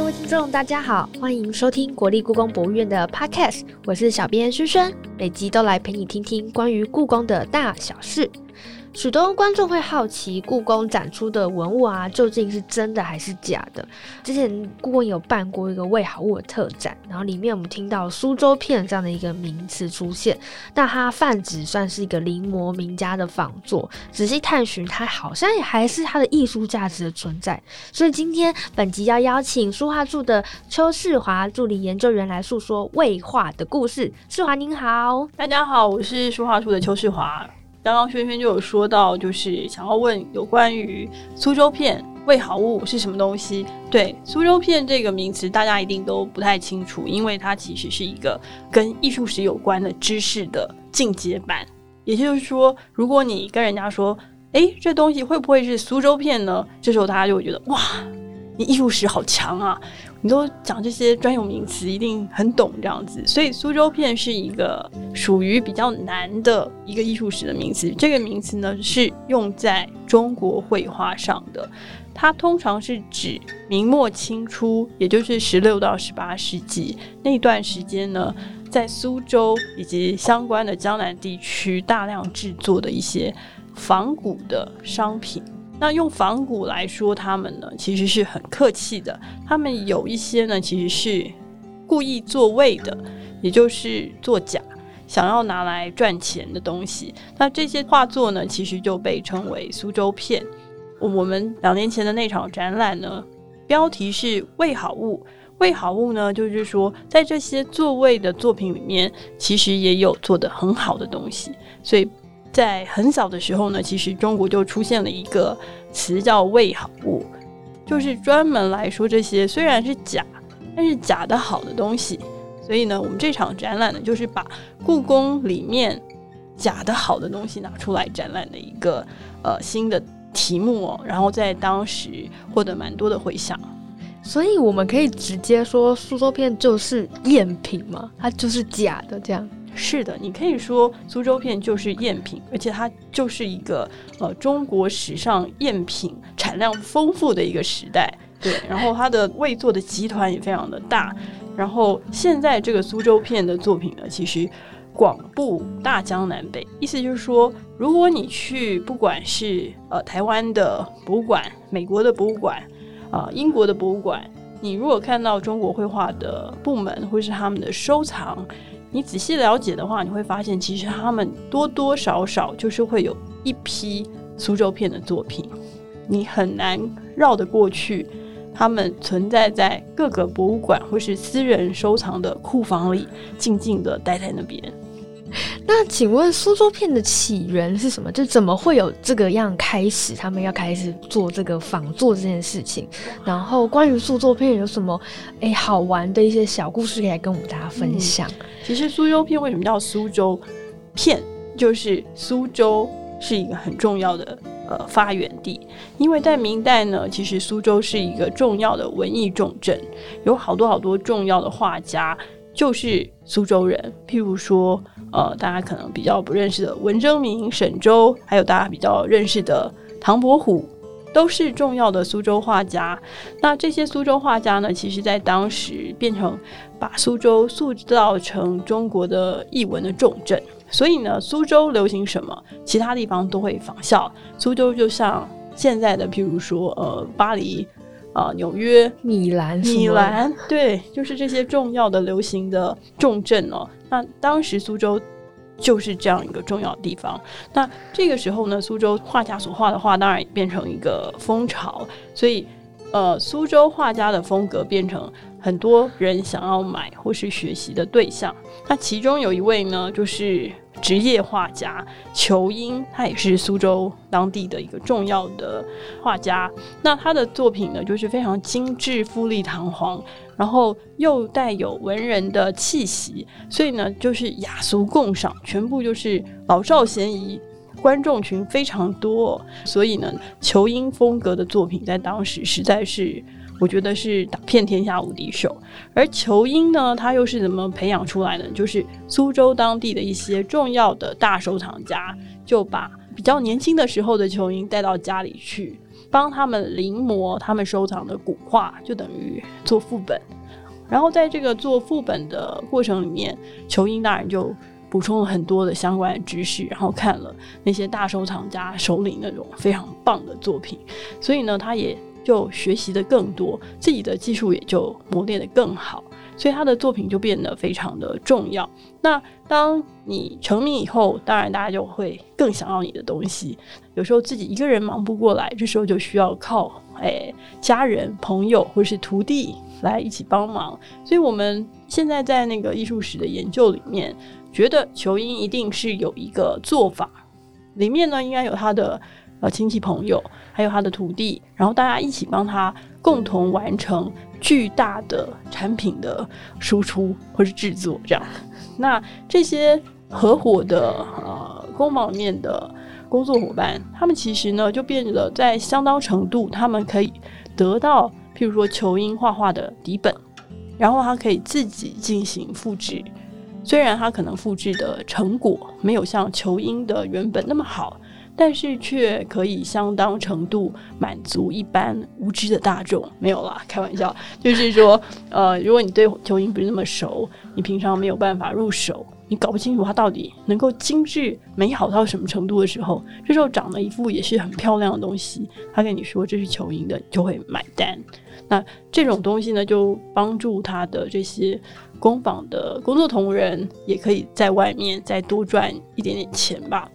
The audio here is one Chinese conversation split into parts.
各位听众，大家好，欢迎收听国立故宫博物院的 Podcast，我是小编轩轩，每集都来陪你听听关于故宫的大小事。许多观众会好奇，故宫展出的文物啊，究竟是真的还是假的？之前故宫有办过一个魏好物特展，然后里面我们听到苏州片这样的一个名词出现，那它泛指算是一个临摹名家的仿作，仔细探寻，它好像也还是它的艺术价值的存在。所以今天本集要邀请书画处的邱世华助理研究员来诉说魏画的故事。世华您好，大家好，我是书画处的邱世华。刚刚轩轩就有说到，就是想要问有关于苏州片味好物是什么东西？对，苏州片这个名词大家一定都不太清楚，因为它其实是一个跟艺术史有关的知识的进阶版。也就是说，如果你跟人家说，哎，这东西会不会是苏州片呢？这时候大家就会觉得，哇，你艺术史好强啊！你都讲这些专有名词，一定很懂这样子。所以苏州片是一个属于比较难的一个艺术史的名词。这个名词呢是用在中国绘画上的，它通常是指明末清初，也就是十六到十八世纪那段时间呢，在苏州以及相关的江南地区大量制作的一些仿古的商品。那用仿古来说，他们呢其实是很客气的。他们有一些呢其实是故意作伪的，也就是作假，想要拿来赚钱的东西。那这些画作呢，其实就被称为苏州片。我们两年前的那场展览呢，标题是“伪好物”。伪好物呢，就是说在这些作伪的作品里面，其实也有做的很好的东西，所以。在很早的时候呢，其实中国就出现了一个词叫“伪好物”，就是专门来说这些虽然是假，但是假的好的东西。所以呢，我们这场展览呢，就是把故宫里面假的好的东西拿出来展览的一个呃新的题目哦。然后在当时获得蛮多的回响，所以我们可以直接说苏州片就是赝品嘛，它就是假的这样。是的，你可以说苏州片就是赝品，而且它就是一个呃中国史上赝品产量丰富的一个时代。对，然后它的未做的集团也非常的大。然后现在这个苏州片的作品呢，其实广布大江南北。意思就是说，如果你去不管是呃台湾的博物馆、美国的博物馆、啊英国的博物馆，你如果看到中国绘画的部门或是他们的收藏。你仔细了解的话，你会发现，其实他们多多少少就是会有一批苏州片的作品，你很难绕得过去。他们存在在各个博物馆或是私人收藏的库房里，静静的待在那边。那请问苏州片的起源是什么？就怎么会有这个样开始？他们要开始做这个仿作这件事情。然后关于苏州片有什么哎好玩的一些小故事可以跟我们大家分享？其实苏州片为什么叫苏州片？就是苏州是一个很重要的呃发源地，因为在明代呢，其实苏州是一个重要的文艺重镇，有好多好多重要的画家。就是苏州人，譬如说，呃，大家可能比较不认识的文征明、沈周，还有大家比较认识的唐伯虎，都是重要的苏州画家。那这些苏州画家呢，其实在当时变成把苏州塑造成中国的艺文的重镇。所以呢，苏州流行什么，其他地方都会仿效。苏州就像现在的，譬如说，呃，巴黎。啊，纽约、米兰、米兰，对，就是这些重要的流行的重镇哦。那当时苏州就是这样一个重要的地方。那这个时候呢，苏州画家所画的画当然变成一个风潮，所以呃，苏州画家的风格变成很多人想要买或是学习的对象。那其中有一位呢，就是。职业画家裘英，他也是苏州当地的一个重要的画家。那他的作品呢，就是非常精致、富丽堂皇，然后又带有文人的气息，所以呢，就是雅俗共赏，全部就是老少咸宜，观众群非常多。所以呢，裘英风格的作品在当时实在是。我觉得是打遍天下无敌手，而球英呢，他又是怎么培养出来的？就是苏州当地的一些重要的大收藏家，就把比较年轻的时候的球英带到家里去，帮他们临摹他们收藏的古画，就等于做副本。然后在这个做副本的过程里面，球英大人就补充了很多的相关的知识，然后看了那些大收藏家手里那种非常棒的作品，所以呢，他也就学习的更多，自己的技术也就磨练的更好。所以他的作品就变得非常的重要。那当你成名以后，当然大家就会更想要你的东西。有时候自己一个人忙不过来，这时候就需要靠诶家人、朋友或是徒弟来一起帮忙。所以我们现在在那个艺术史的研究里面，觉得裘英一定是有一个做法，里面呢应该有他的呃亲戚朋友，还有他的徒弟，然后大家一起帮他共同完成。巨大的产品的输出或是制作，这样，那这些合伙的呃工坊里面的工作伙伴，他们其实呢就变得在相当程度，他们可以得到，譬如说球英画画的底本，然后他可以自己进行复制，虽然他可能复制的成果没有像球英的原本那么好。但是却可以相当程度满足一般无知的大众，没有啦，开玩笑。就是说，呃，如果你对球音不是那么熟，你平常没有办法入手，你搞不清楚它到底能够精致美好到什么程度的时候，这时候长了一副也是很漂亮的东西，他跟你说这是球音的，你就会买单。那这种东西呢，就帮助他的这些工坊的工作同仁，也可以在外面再多赚一点点钱吧。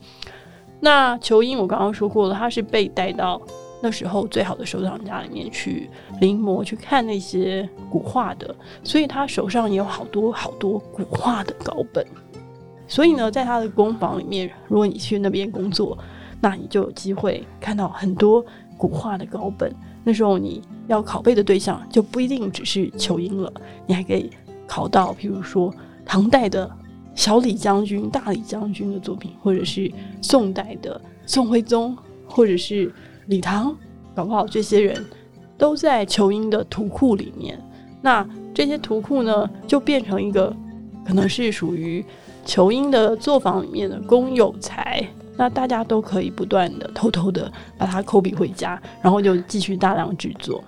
那球英，我刚刚说过了，他是被带到那时候最好的收藏家里面去临摹、去看那些古画的，所以他手上也有好多好多古画的稿本。所以呢，在他的工坊里面，如果你去那边工作，那你就有机会看到很多古画的稿本。那时候你要拷贝的对象就不一定只是球英了，你还可以考到，譬如说唐代的。小李将军、大李将军的作品，或者是宋代的宋徽宗，或者是李唐，搞不好这些人都在裘英的图库里面。那这些图库呢，就变成一个可能是属于裘英的作坊里面的公有财。那大家都可以不断的偷偷的把它抠笔回家，然后就继续大量制作。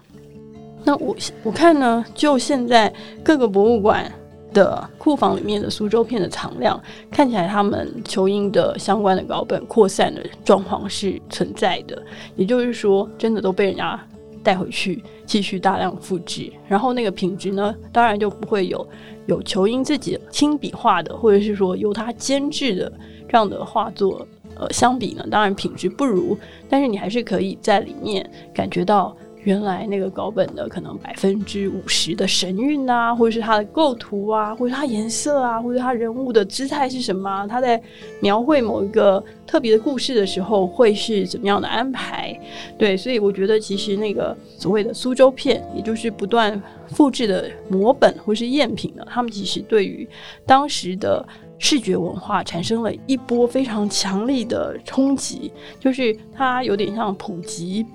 那我我看呢，就现在各个博物馆。的库房里面的苏州片的藏量，看起来他们球英的相关的稿本扩散的状况是存在的，也就是说，真的都被人家带回去继续大量复制，然后那个品质呢，当然就不会有有球英自己亲笔画的，或者是说由他监制的这样的画作，呃，相比呢，当然品质不如，但是你还是可以在里面感觉到。原来那个稿本的可能百分之五十的神韵啊，或者是它的构图啊，或者它颜色啊，或者它人物的姿态是什么？他在描绘某一个特别的故事的时候，会是怎么样的安排？对，所以我觉得其实那个所谓的苏州片，也就是不断复制的摹本或是赝品呢，他们其实对于当时的视觉文化产生了一波非常强力的冲击，就是它有点像普及。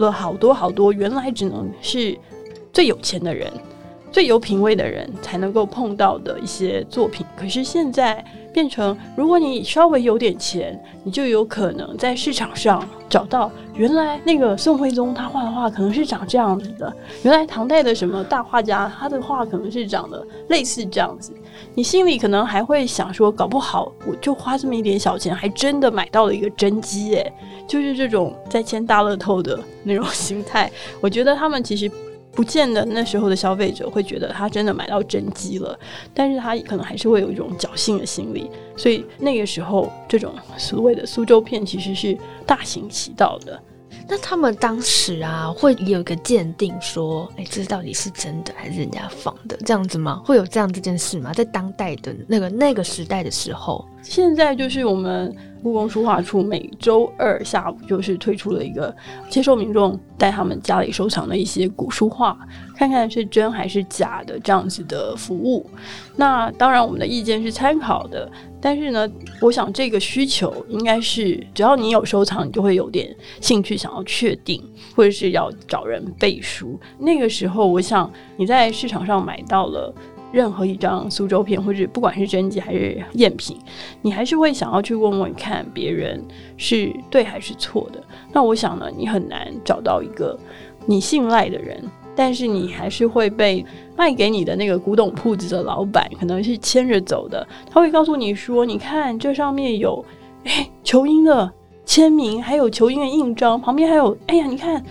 了好多好多，原来只能是最有钱的人、最有品味的人才能够碰到的一些作品。可是现在变成，如果你稍微有点钱，你就有可能在市场上找到原来那个宋徽宗他画的画可能是长这样子的，原来唐代的什么大画家他的画可能是长得类似这样子。你心里可能还会想说，搞不好我就花这么一点小钱，还真的买到了一个真机诶，就是这种在签大乐透的那种 心态。我觉得他们其实不见得那时候的消费者会觉得他真的买到真机了，但是他可能还是会有一种侥幸的心理。所以那个时候，这种所谓的苏州片其实是大行其道的。那他们当时啊，会有一个鉴定说，哎，这到底是真的还是人家仿的？这样子吗？会有这样这件事吗？在当代的那个那个时代的时候，现在就是我们。故宫书画处每周二下午就是推出了一个接受民众带他们家里收藏的一些古书画，看看是真还是假的这样子的服务。那当然我们的意见是参考的，但是呢，我想这个需求应该是只要你有收藏，你就会有点兴趣想要确定，或者是要找人背书。那个时候，我想你在市场上买到了。任何一张苏州片，或者不管是真迹还是赝品，你还是会想要去问问看别人是对还是错的。那我想呢，你很难找到一个你信赖的人，但是你还是会被卖给你的那个古董铺子的老板可能是牵着走的。他会告诉你说：“你看，这上面有 哎球英的签名，还有球英的印章，旁边还有 哎呀，你看。”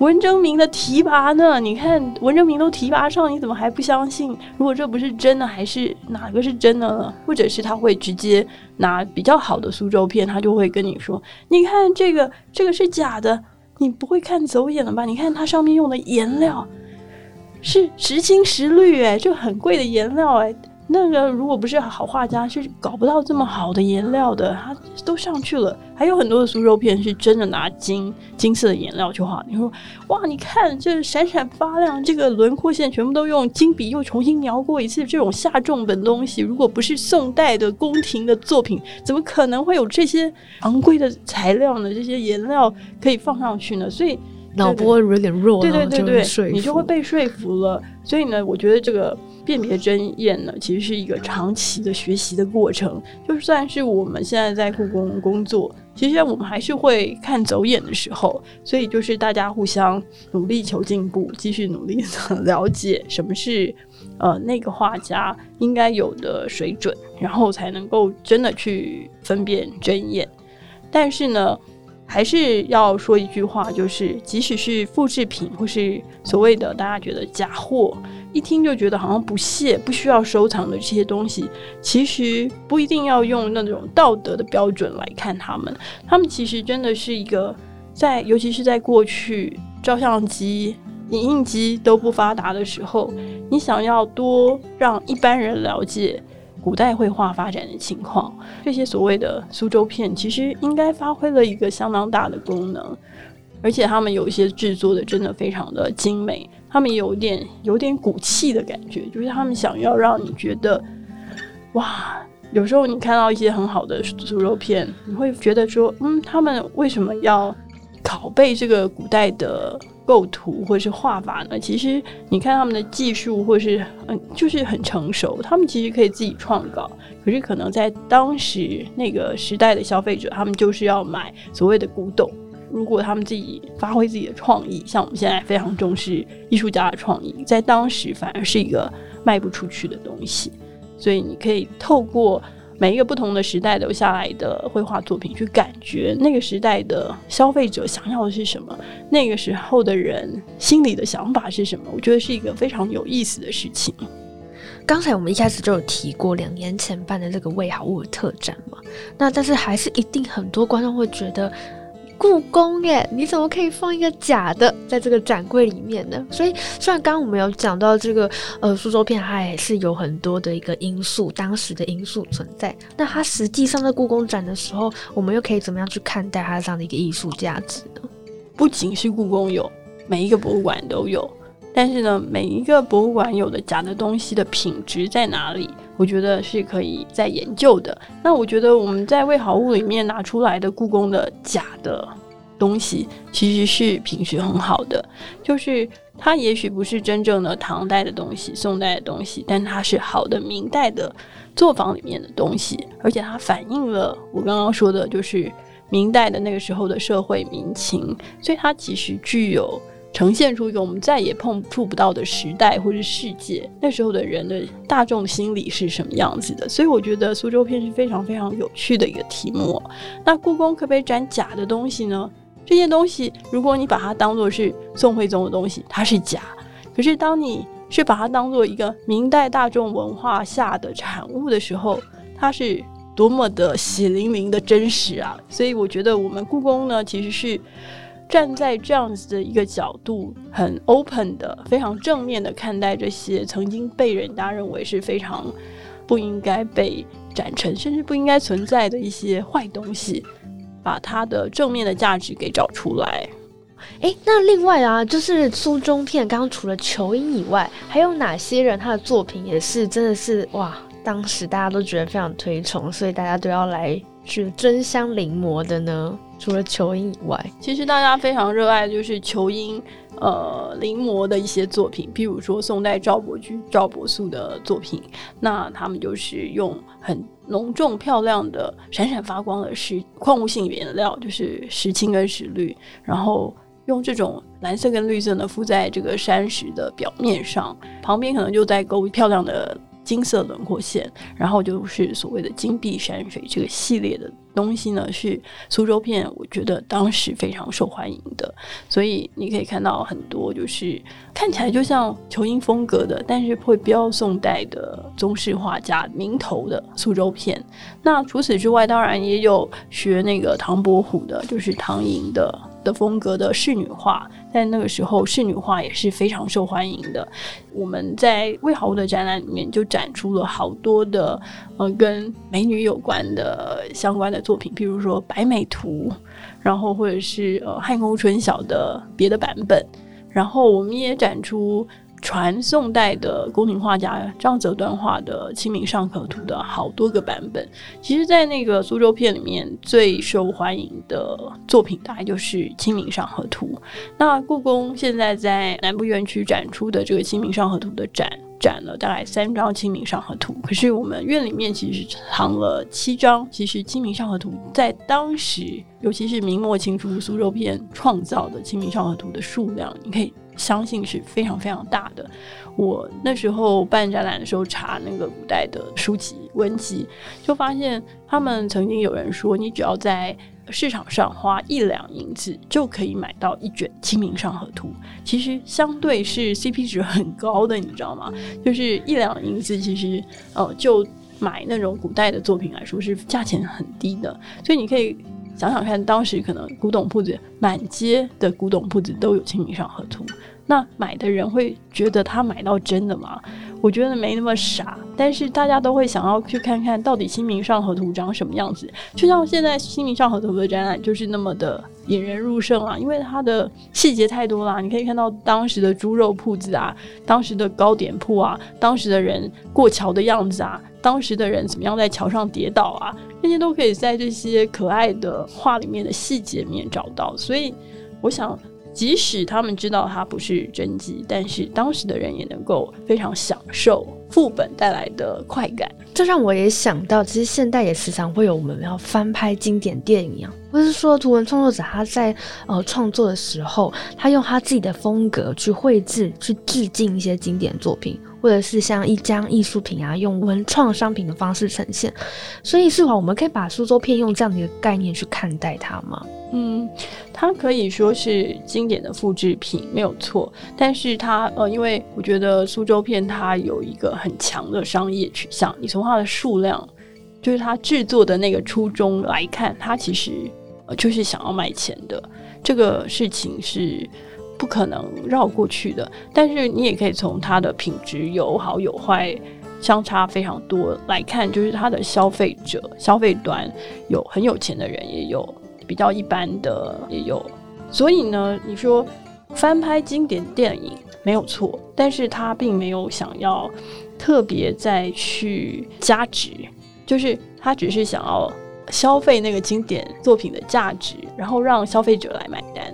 文征明的提拔呢？你看文征明都提拔上，你怎么还不相信？如果这不是真的，还是哪个是真的呢？或者是他会直接拿比较好的苏州片，他就会跟你说：“你看这个，这个是假的，你不会看走眼了吧？你看它上面用的颜料是实青实绿，哎，就很贵的颜料，哎。”那个如果不是好画家，是搞不到这么好的颜料的。他都上去了，还有很多的苏州片是真的拿金金色的颜料去画。你说哇，你看这闪闪发亮，这个轮廓线全部都用金笔又重新描过一次。这种下重本东西，如果不是宋代的宫廷的作品，怎么可能会有这些昂贵的材料呢？这些颜料可以放上去呢？所以脑波有点弱，对对对对，你就会被说服了。所以呢，我觉得这个。辨别真验呢，其实是一个长期的学习的过程。就算是我们现在在故宫工作，其实我们还是会看走眼的时候。所以就是大家互相努力求进步，继续努力的 了解什么是呃那个画家应该有的水准，然后才能够真的去分辨真验。但是呢，还是要说一句话，就是即使是复制品或是所谓的大家觉得假货。一听就觉得好像不屑、不需要收藏的这些东西，其实不一定要用那种道德的标准来看他们。他们其实真的是一个在，尤其是在过去照相机、影印机都不发达的时候，你想要多让一般人了解古代绘画发展的情况，这些所谓的苏州片，其实应该发挥了一个相当大的功能。而且他们有一些制作的真的非常的精美，他们有点有点骨气的感觉，就是他们想要让你觉得，哇，有时候你看到一些很好的苏州片，你会觉得说，嗯，他们为什么要拷贝这个古代的构图或者是画法呢？其实你看他们的技术或是嗯，就是很成熟，他们其实可以自己创造，可是可能在当时那个时代的消费者，他们就是要买所谓的古董。如果他们自己发挥自己的创意，像我们现在非常重视艺术家的创意，在当时反而是一个卖不出去的东西。所以你可以透过每一个不同的时代留下来的绘画作品，去感觉那个时代的消费者想要的是什么，那个时候的人心里的想法是什么。我觉得是一个非常有意思的事情。刚才我们一开始就有提过两年前办的这个魏好物的特展嘛，那但是还是一定很多观众会觉得。故宫耶，你怎么可以放一个假的在这个展柜里面呢？所以虽然刚刚我们有讲到这个呃苏州片，它也是有很多的一个因素，当时的因素存在。那它实际上在故宫展的时候，我们又可以怎么样去看待它这样的一个艺术价值呢？不仅是故宫有，每一个博物馆都有。但是呢，每一个博物馆有的假的东西的品质在哪里？我觉得是可以再研究的。那我觉得我们在未好物里面拿出来的故宫的假的东西，其实是品质很好的。就是它也许不是真正的唐代的东西、宋代的东西，但它是好的明代的作坊里面的东西，而且它反映了我刚刚说的，就是明代的那个时候的社会民情，所以它其实具有。呈现出一个我们再也碰触不到的时代或者世界，那时候的人的大众心理是什么样子的？所以我觉得苏州片是非常非常有趣的一个题目。那故宫可不可以展假的东西呢？这些东西，如果你把它当做是宋徽宗的东西，它是假；可是当你是把它当做一个明代大众文化下的产物的时候，它是多么的血淋淋的真实啊！所以我觉得我们故宫呢，其实是。站在这样子的一个角度，很 open 的、非常正面的看待这些曾经被人家认为是非常不应该被展陈，甚至不应该存在的一些坏东西，把它的正面的价值给找出来。诶，那另外啊，就是苏中片，刚除了裘英以外，还有哪些人他的作品也是真的是哇，当时大家都觉得非常推崇，所以大家都要来是争相临摹的呢？除了球音以外，其实大家非常热爱就是球音，呃临摹的一些作品，譬如说宋代赵伯驹、赵伯素的作品，那他们就是用很浓重漂亮的、闪闪发光的石矿物性原料，就是石青跟石绿，然后用这种蓝色跟绿色呢附在这个山石的表面上，旁边可能就在勾漂亮的。金色轮廓线，然后就是所谓的金碧山水这个系列的东西呢，是苏州片，我觉得当时非常受欢迎的。所以你可以看到很多就是看起来就像球英风格的，但是会标宋代的宗室画家名头的苏州片。那除此之外，当然也有学那个唐伯虎的，就是唐寅的的风格的仕女画。在那个时候，仕女画也是非常受欢迎的。我们在魏好物的展览里面就展出了好多的呃跟美女有关的相关的作品，比如说《白美图》，然后或者是呃《汉宫春晓》的别的版本，然后我们也展出。传宋代的宫廷画家张择端画的《清明上河图》的好多个版本，其实，在那个苏州片里面最受欢迎的作品，大概就是《清明上河图》。那故宫现在在南部园区展出的这个《清明上河图》的展，展了大概三张《清明上河图》，可是我们院里面其实藏了七张。其实《清明上河图》在当时，尤其是明末清初苏州片创造的《清明上河图》的数量，你可以。相信是非常非常大的。我那时候办展览的时候查那个古代的书籍文集，就发现他们曾经有人说，你只要在市场上花一两银子就可以买到一卷《清明上河图》。其实相对是 CP 值很高的，你知道吗？就是一两银子，其实呃，就买那种古代的作品来说，是价钱很低的。所以你可以。想想看，当时可能古董铺子满街的古董铺子都有《清明上河图》，那买的人会觉得他买到真的吗？我觉得没那么傻，但是大家都会想要去看看到底《清明上河图》长什么样子。就像现在《清明上河图》的展览就是那么的引人入胜啊，因为它的细节太多了。你可以看到当时的猪肉铺子啊，当时的糕点铺啊，当时的人过桥的样子啊。当时的人怎么样在桥上跌倒啊？那些都可以在这些可爱的画里面的细节里面找到。所以，我想，即使他们知道它不是真迹，但是当时的人也能够非常享受副本带来的快感。这让我也想到，其实现代也时常会有我们要翻拍经典电影啊，或是说图文创作者他在呃创作的时候，他用他自己的风格去绘制、去致敬一些经典作品。或者是像一张艺术品啊，用文创商品的方式呈现，所以是否我们可以把苏州片用这样的一个概念去看待它吗？嗯，它可以说是经典的复制品，没有错。但是它呃，因为我觉得苏州片它有一个很强的商业取向，你从它的数量，就是它制作的那个初衷来看，它其实呃就是想要卖钱的。这个事情是。不可能绕过去的，但是你也可以从它的品质有好有坏，相差非常多来看，就是它的消费者消费端有很有钱的人，也有比较一般的，也有。所以呢，你说翻拍经典电影没有错，但是他并没有想要特别再去加值，就是他只是想要消费那个经典作品的价值，然后让消费者来买单。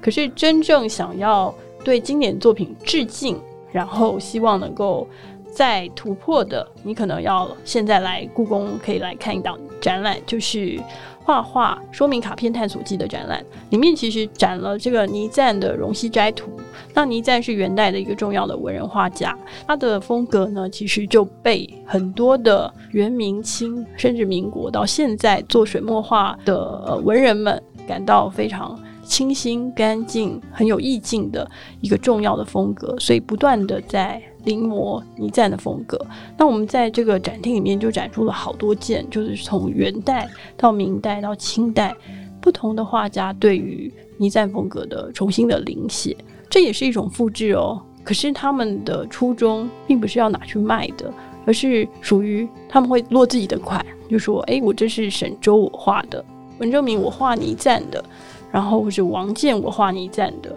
可是真正想要对经典作品致敬，然后希望能够再突破的，你可能要现在来故宫可以来看一档展览，就是画画说明卡片探索记的展览。里面其实展了这个倪瓒的《荣西斋图》。那倪瓒是元代的一个重要的文人画家，他的风格呢，其实就被很多的元、明、清，甚至民国到现在做水墨画的文人们感到非常。清新、干净、很有意境的一个重要的风格，所以不断的在临摹倪瓒的风格。那我们在这个展厅里面就展出了好多件，就是从元代到明代到清代，不同的画家对于倪瓒风格的重新的临写，这也是一种复制哦。可是他们的初衷并不是要拿去卖的，而是属于他们会落自己的款，就说：“哎，我这是沈周我画的，文征明我画倪瓒的。”然后或是王建我画倪瓒的，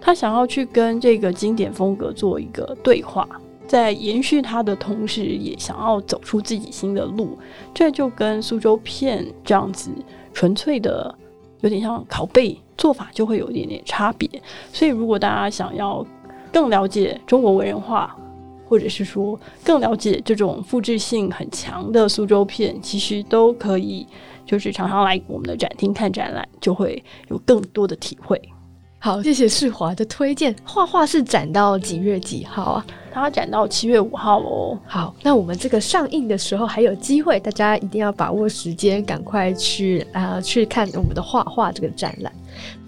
他想要去跟这个经典风格做一个对话，在延续他的同时，也想要走出自己新的路。这就跟苏州片这样子纯粹的有点像拷贝做法，就会有一点点差别。所以，如果大家想要更了解中国文人画，或者是说更了解这种复制性很强的苏州片，其实都可以，就是常常来我们的展厅看展览，就会有更多的体会。好，谢谢世华的推荐。画画是展到几月几号啊？它展到七月五号哦。好，那我们这个上映的时候还有机会，大家一定要把握时间，赶快去啊去看我们的画画这个展览。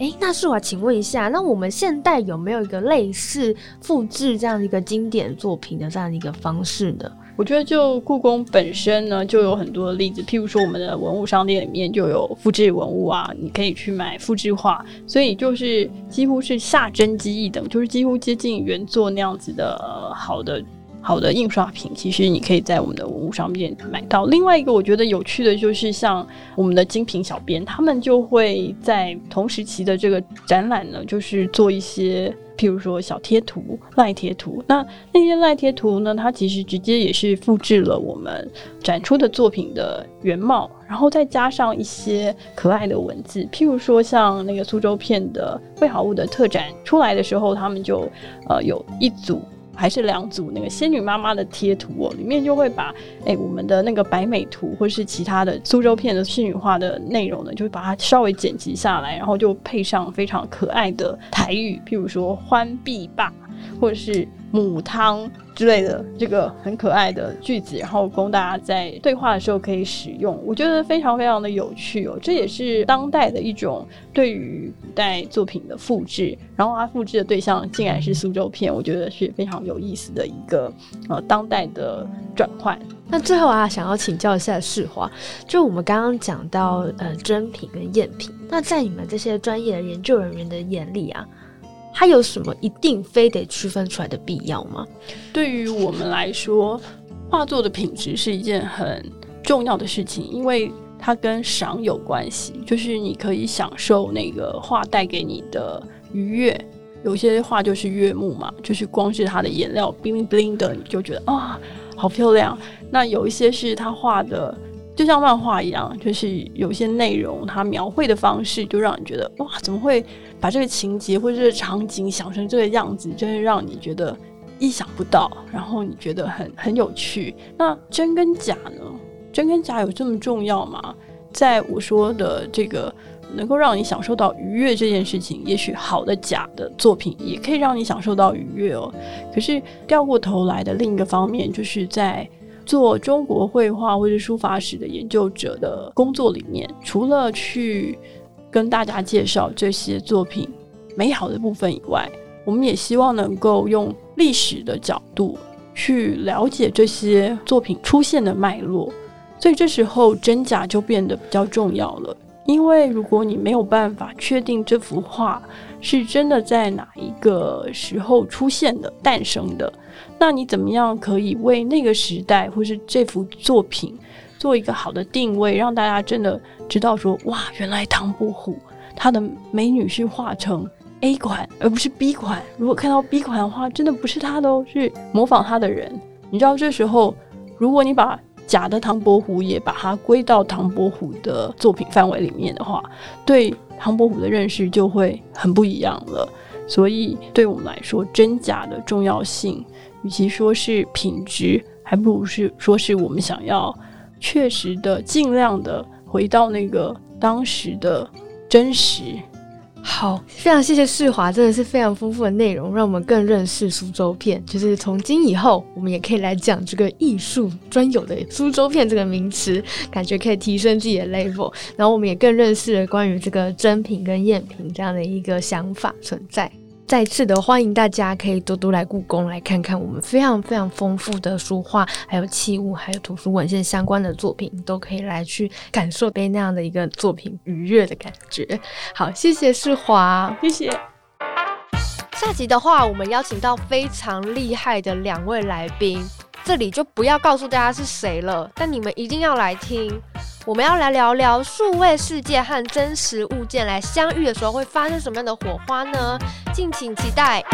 哎，那世华，请问一下，那我们现代有没有一个类似复制这样的一个经典作品的这样的一个方式呢？我觉得，就故宫本身呢，就有很多的例子。譬如说，我们的文物商店里面就有复制文物啊，你可以去买复制画，所以就是几乎是下真机一等，就是几乎接近原作那样子的好的好的印刷品。其实你可以在我们的文物商店买到。另外一个我觉得有趣的就是，像我们的精品小编，他们就会在同时期的这个展览呢，就是做一些。譬如说小贴图、赖贴图，那那些赖贴图呢？它其实直接也是复制了我们展出的作品的原貌，然后再加上一些可爱的文字。譬如说像那个苏州片的绘好物的特展出来的时候，他们就呃有一组。还是两组那个仙女妈妈的贴图哦，里面就会把哎我们的那个白美图或是其他的苏州片的仙女画的内容呢，就会把它稍微剪辑下来，然后就配上非常可爱的台语，譬如说欢必霸或者是。母汤之类的这个很可爱的句子，然后供大家在对话的时候可以使用，我觉得非常非常的有趣哦。这也是当代的一种对于古代作品的复制，然后它复制的对象竟然是苏州片，我觉得是非常有意思的一个呃当代的转换。那最后啊，想要请教一下世华，就我们刚刚讲到呃真品跟赝品，那在你们这些专业的研究人员的眼里啊。它有什么一定非得区分出来的必要吗？对于我们来说，画作的品质是一件很重要的事情，因为它跟赏有关系，就是你可以享受那个画带给你的愉悦。有些画就是悦目嘛，就是光是它的颜料 bling bling 的，你就觉得啊，好漂亮。那有一些是他画的。就像漫画一样，就是有些内容，它描绘的方式就让你觉得哇，怎么会把这个情节或者这个场景想成这个样子，真是让你觉得意想不到，然后你觉得很很有趣。那真跟假呢？真跟假有这么重要吗？在我说的这个能够让你享受到愉悦这件事情，也许好的假的作品也可以让你享受到愉悦哦。可是掉过头来的另一个方面，就是在。做中国绘画或者书法史的研究者的工作里面，除了去跟大家介绍这些作品美好的部分以外，我们也希望能够用历史的角度去了解这些作品出现的脉络。所以这时候真假就变得比较重要了，因为如果你没有办法确定这幅画是真的在哪一个时候出现的、诞生的。那你怎么样可以为那个时代或是这幅作品做一个好的定位，让大家真的知道说，哇，原来唐伯虎他的美女是画成 A 款而不是 B 款。如果看到 B 款的话，真的不是他的哦，是模仿他的人。你知道这时候，如果你把假的唐伯虎也把它归到唐伯虎的作品范围里面的话，对唐伯虎的认识就会很不一样了。所以，对我们来说，真假的重要性。与其说是品质，还不如是说是我们想要确实的、尽量的回到那个当时的真实。好，非常谢谢世华，真的是非常丰富的内容，让我们更认识苏州片。就是从今以后，我们也可以来讲这个艺术专有的苏州片这个名词，感觉可以提升自己的 level。然后我们也更认识了关于这个真品跟赝品这样的一个想法存在。再次的欢迎大家，可以多多来故宫来看看我们非常非常丰富的书画，还有器物，还有图书文献相关的作品，都可以来去感受被那样的一个作品愉悦的感觉。好，谢谢世华，谢谢。下集的话，我们邀请到非常厉害的两位来宾，这里就不要告诉大家是谁了，但你们一定要来听。我们要来聊聊数位世界和真实物件来相遇的时候会发生什么样的火花呢？敬请期待。